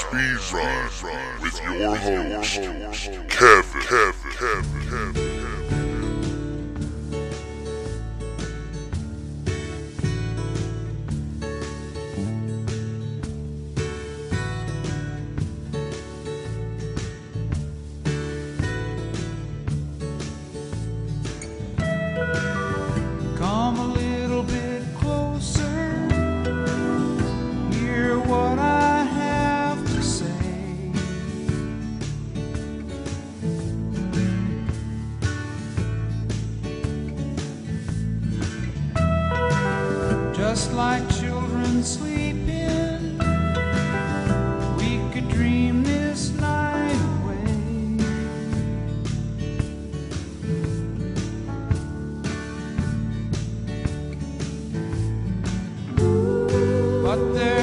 Speed Run with your host, Kevin. Kevin. Kevin. Kevin. But there's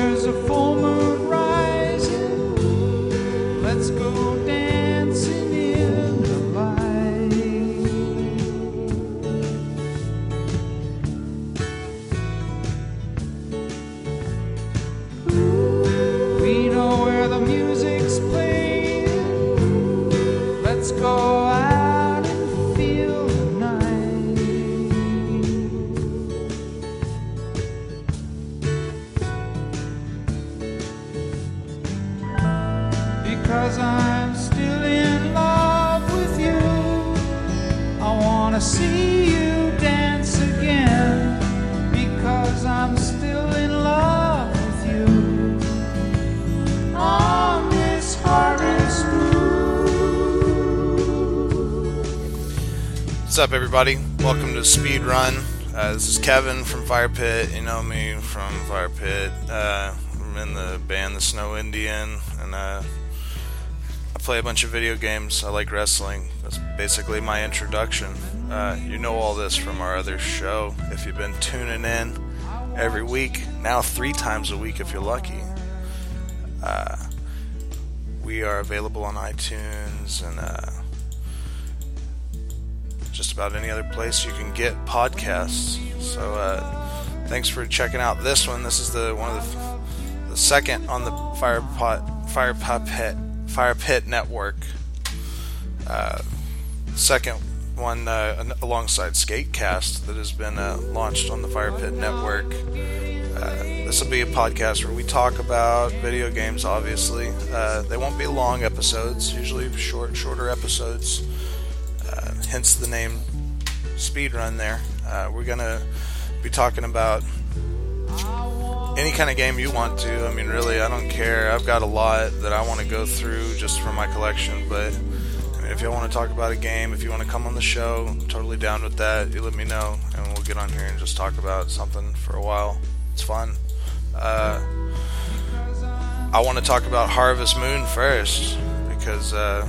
What's up, everybody? Welcome to Speed Run. Uh, this is Kevin from Fire Pit. You know me from Fire Pit. Uh, I'm in the band The Snow Indian, and uh, I play a bunch of video games. I like wrestling. That's basically my introduction. Uh, you know all this from our other show if you've been tuning in every week. Now, three times a week if you're lucky. Uh, we are available on iTunes and. Just about any other place you can get podcasts. So uh, thanks for checking out this one. This is the one of the, the second on the Fire Pot Fire Pit Fire Pit Network. Uh, second one uh, alongside Skatecast that has been uh, launched on the Fire Pit Network. Uh, this will be a podcast where we talk about video games. Obviously, uh, they won't be long episodes. Usually short, shorter episodes uh, hence the name speedrun there. Uh, we're gonna be talking about any kind of game you want to. I mean really i don't care. I've got a lot that i want to go through just for my collection but I mean, if you want to talk about a game if you want to come on the show I'm totally down with that. You let me know and we'll get on here and just talk about something for a while. It's fun. Uh, i want to talk about harvest moon first because uh,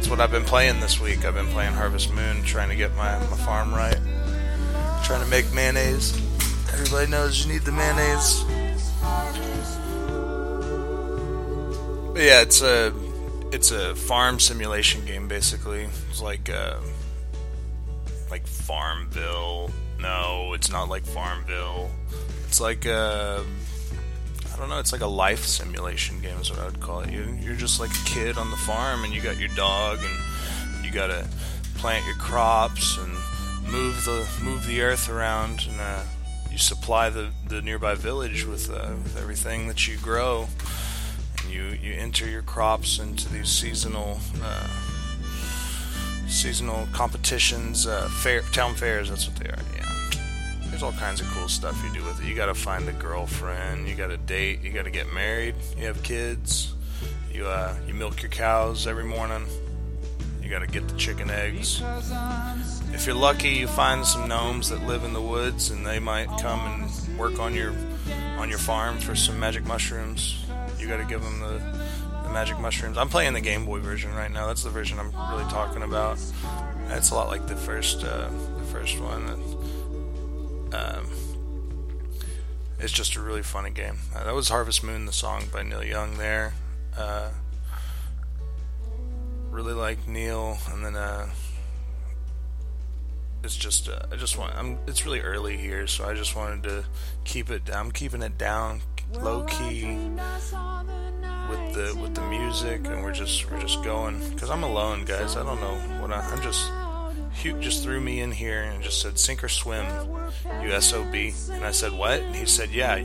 it's what I've been playing this week. I've been playing Harvest Moon, trying to get my, my farm right. Trying to make mayonnaise. Everybody knows you need the mayonnaise. But yeah, it's a it's a farm simulation game basically. It's like uh, like Farmville. No, it's not like Farmville. It's like uh, I don't know. It's like a life simulation game, is what I would call it. You, you're just like a kid on the farm, and you got your dog, and you gotta plant your crops and move the move the earth around, and uh, you supply the, the nearby village with, uh, with everything that you grow. And you you enter your crops into these seasonal. Uh, Seasonal competitions, uh, fair, town fairs, that's what they are, yeah there's all kinds of cool stuff you do with it. You got to find a girlfriend, you got to date, you got to get married, you have kids, you uh, you milk your cows every morning. You got to get the chicken eggs. If you're lucky, you find some gnomes that live in the woods, and they might come and work on your on your farm for some magic mushrooms. You got to give them the, magic mushrooms. I'm playing the Game Boy version right now. That's the version I'm really talking about. It's a lot like the first uh, the first one. Um, it's just a really funny game. Uh, that was Harvest Moon, the song by Neil Young. There, uh, really like Neil, and then uh, it's just uh, I just want I'm it's really early here, so I just wanted to keep it. I'm keeping it down, low key with the with the music, and we're just we're just going. Cause I'm alone, guys. I don't know what I, I'm just. Hugh just threw me in here and just said, "Sink or swim, you SOB." And I said, "What?" And he said, "Yeah,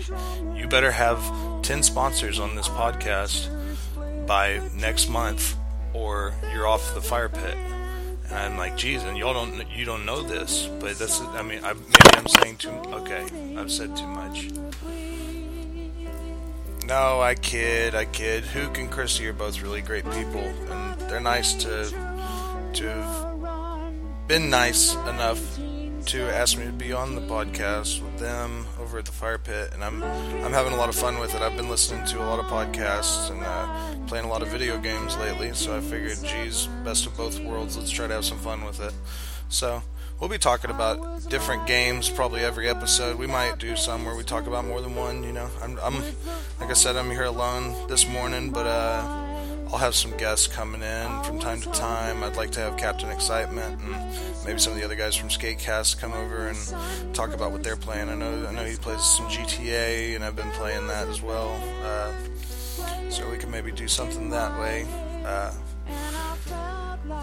you better have ten sponsors on this podcast by next month, or you're off the fire pit." And I'm like, "Geez, and y'all don't you don't know this, but this is, I mean, I, maybe I'm saying too. Okay, I've said too much." No, I kid, I kid. Hook and Chrissy are both really great people, and they're nice to to been nice enough to ask me to be on the podcast with them over at the fire pit, and I'm I'm having a lot of fun with it. I've been listening to a lot of podcasts and uh, playing a lot of video games lately, so I figured, geez, best of both worlds. Let's try to have some fun with it. So we'll be talking about different games probably every episode. We might do some where we talk about more than one. You know, I'm, I'm like I said, I'm here alone this morning, but uh, I'll have some guests coming in from time to time. I'd like to have Captain Excitement and maybe some of the other guys from Skatecast come over and talk about what they're playing. I know I know he plays some GTA, and I've been playing that as well. Uh, so we can maybe do something that way. Uh,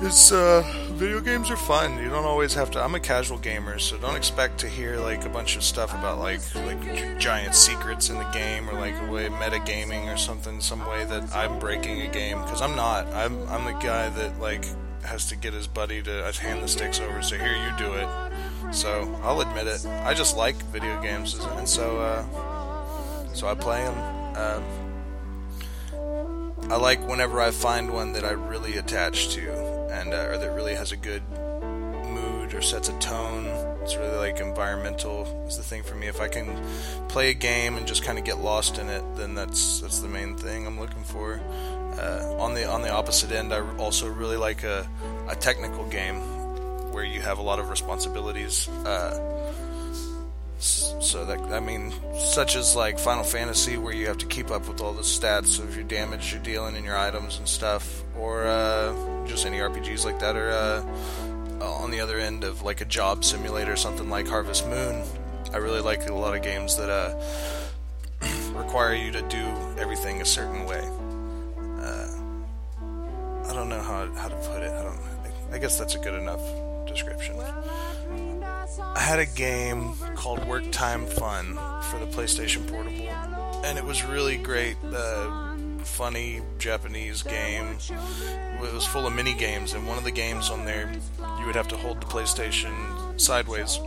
it's uh, video games are fun. You don't always have to. I'm a casual gamer, so don't expect to hear like a bunch of stuff about like like giant secrets in the game or like a way meta gaming or something, some way that I'm breaking a game because I'm not. I'm I'm the guy that like has to get his buddy to uh, hand the sticks over. So here you do it. So I'll admit it. I just like video games, and so uh, so I play them. Uh, I like whenever I find one that I really attach to, and uh, or that really has a good mood or sets a tone. It's really like environmental is the thing for me. If I can play a game and just kind of get lost in it, then that's that's the main thing I'm looking for. Uh, on the on the opposite end, I also really like a, a technical game where you have a lot of responsibilities. Uh, so that I mean, such as like Final Fantasy, where you have to keep up with all the stats of your damage you're dealing in your items and stuff, or uh, just any RPGs like that, or uh, on the other end of like a job simulator, something like Harvest Moon. I really like a lot of games that uh, require you to do everything a certain way. Uh, I don't know how how to put it. I don't. I guess that's a good enough description. I had a game called Work Time Fun for the PlayStation Portable, and it was really great. Uh, funny Japanese game. It was full of mini games, and one of the games on there, you would have to hold the PlayStation sideways,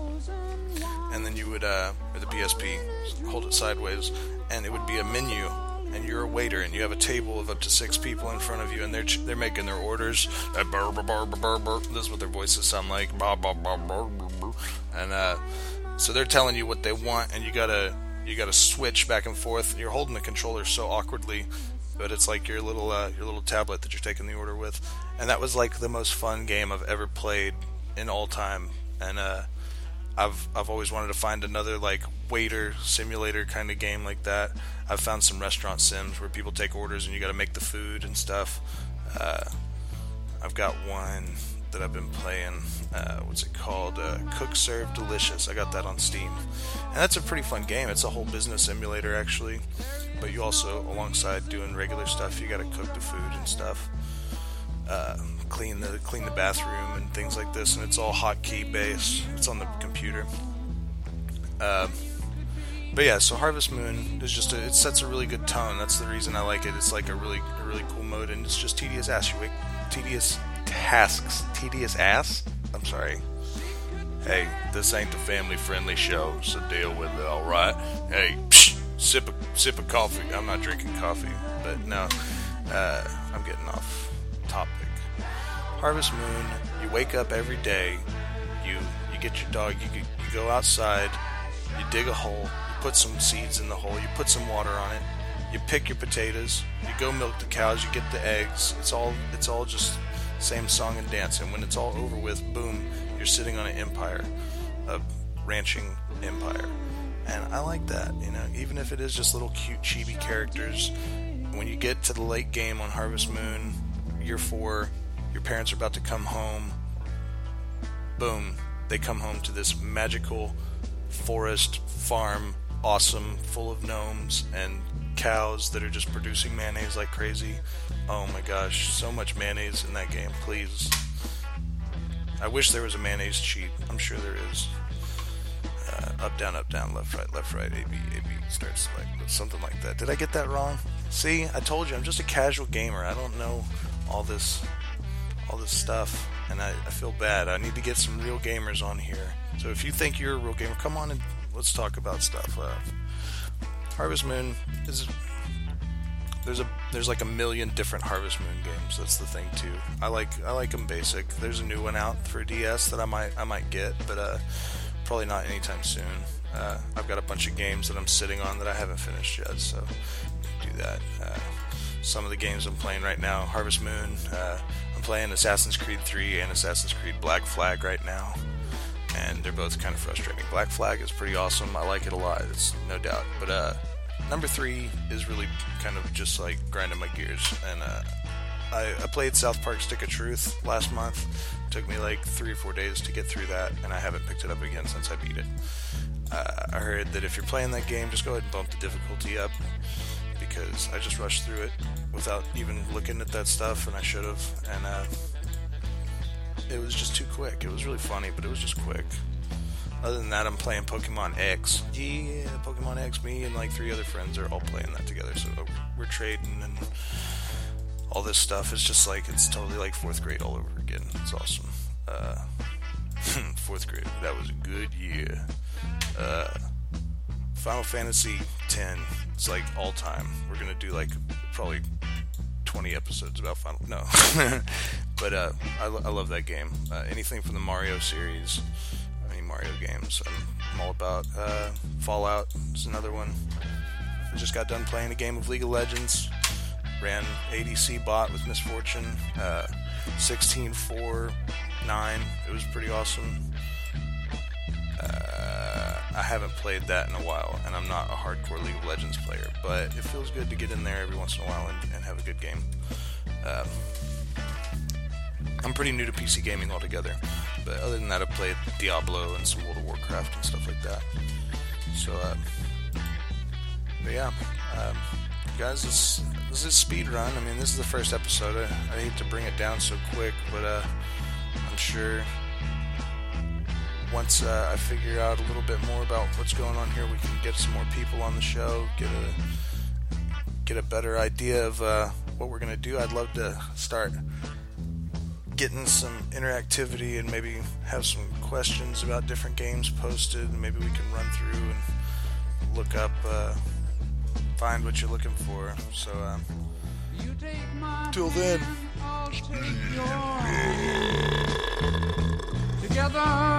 and then you would, uh, or the PSP, hold it sideways, and it would be a menu and you're a waiter and you have a table of up to six people in front of you and they're they're making their orders. That burr, burr, burr, burr, burr. This is what their voices sound like. Bah, bah, burr, burr, burr. And uh, so they're telling you what they want, and you gotta you gotta switch back and forth. You're holding the controller so awkwardly, but it's like your little uh, your little tablet that you're taking the order with. And that was like the most fun game I've ever played in all time. And uh, I've I've always wanted to find another like waiter simulator kind of game like that. I've found some restaurant sims where people take orders and you got to make the food and stuff. Uh, I've got one that I've been playing. Uh, what's it called? Uh, Cook Serve Delicious. I got that on Steam, and that's a pretty fun game. It's a whole business simulator actually, but you also, alongside doing regular stuff, you got to cook the food and stuff. Uh, clean the clean the bathroom and things like this, and it's all hotkey based. It's on the computer. Uh, but yeah, so Harvest Moon is just a, it sets a really good tone. That's the reason I like it. It's like a really a really cool mode, and it's just tedious ass. You wake tedious tasks, tedious ass. I'm sorry. Hey, this ain't the family friendly show, so deal with it, all right? Hey, psh, sip a sip of coffee. I'm not drinking coffee, but no, uh, I'm getting off topic. Harvest Moon. You wake up every day. You you get your dog. You you go outside. You dig a hole. You put some seeds in the hole. You put some water on it. You pick your potatoes. You go milk the cows. You get the eggs. It's all it's all just same song and dance. And when it's all over with, boom, you're sitting on an empire, a ranching empire. And I like that. You know, even if it is just little cute chibi characters. When you get to the late game on Harvest Moon, year four, your parents are about to come home. Boom, they come home to this magical forest farm awesome, full of gnomes and cows that are just producing mayonnaise like crazy. Oh my gosh, so much mayonnaise in that game, please. I wish there was a mayonnaise cheat. I'm sure there is. Uh, up, down, up, down, left, right, left, right, A, B, A, B, start, select, something like that. Did I get that wrong? See, I told you, I'm just a casual gamer. I don't know all this, all this stuff, and I, I feel bad. I need to get some real gamers on here. So if you think you're a real gamer, come on and let's talk about stuff. Uh, Harvest Moon is there's a there's like a million different Harvest Moon games. That's the thing too. I like I like them basic. There's a new one out for DS that I might I might get, but uh, probably not anytime soon. Uh, I've got a bunch of games that I'm sitting on that I haven't finished yet, so do that. Uh, some of the games I'm playing right now, Harvest Moon. Playing Assassin's Creed 3 and Assassin's Creed Black Flag right now and they're both kind of frustrating. Black Flag is pretty awesome. I like it a lot. It's no doubt. But uh, number three is really kind of just like grinding my gears. And uh, I, I played South Park Stick of Truth last month. It took me like three or four days to get through that, and I haven't picked it up again since I beat it. Uh, I heard that if you're playing that game, just go ahead and bump the difficulty up because I just rushed through it without even looking at that stuff, and I should have. And uh, it was just too quick. It was really funny, but it was just quick. Other than that, I'm playing Pokemon X. Yeah, Pokemon X. Me and like three other friends are all playing that together. So we're trading and all this stuff. It's just like it's totally like fourth grade all over again. It's awesome. Uh, fourth grade. That was a good year. Uh, Final Fantasy X. It's like all time. We're gonna do like probably 20 episodes about Final. No, but uh, I, I, love that game. Uh, anything from the Mario series, any Mario games, I'm, all about. Uh, Fallout is another one. I just got done playing a game of League of Legends. Ran ADC bot with Miss Fortune. Uh, 16 4 9. It was pretty awesome. I haven't played that in a while, and I'm not a hardcore League of Legends player, but it feels good to get in there every once in a while and, and have a good game. Um, I'm pretty new to PC gaming altogether, but other than that, I've played Diablo and some World of Warcraft and stuff like that. So, uh, but yeah, um, guys, this, this is speed run. I mean, this is the first episode. I, I hate to bring it down so quick, but uh, I'm sure once uh, I figure out a little bit more about what's going on here, we can get some more people on the show, get a get a better idea of uh, what we're gonna do. I'd love to start getting some interactivity and maybe have some questions about different games posted. And maybe we can run through and look up, uh, find what you're looking for. So, um, till then. Together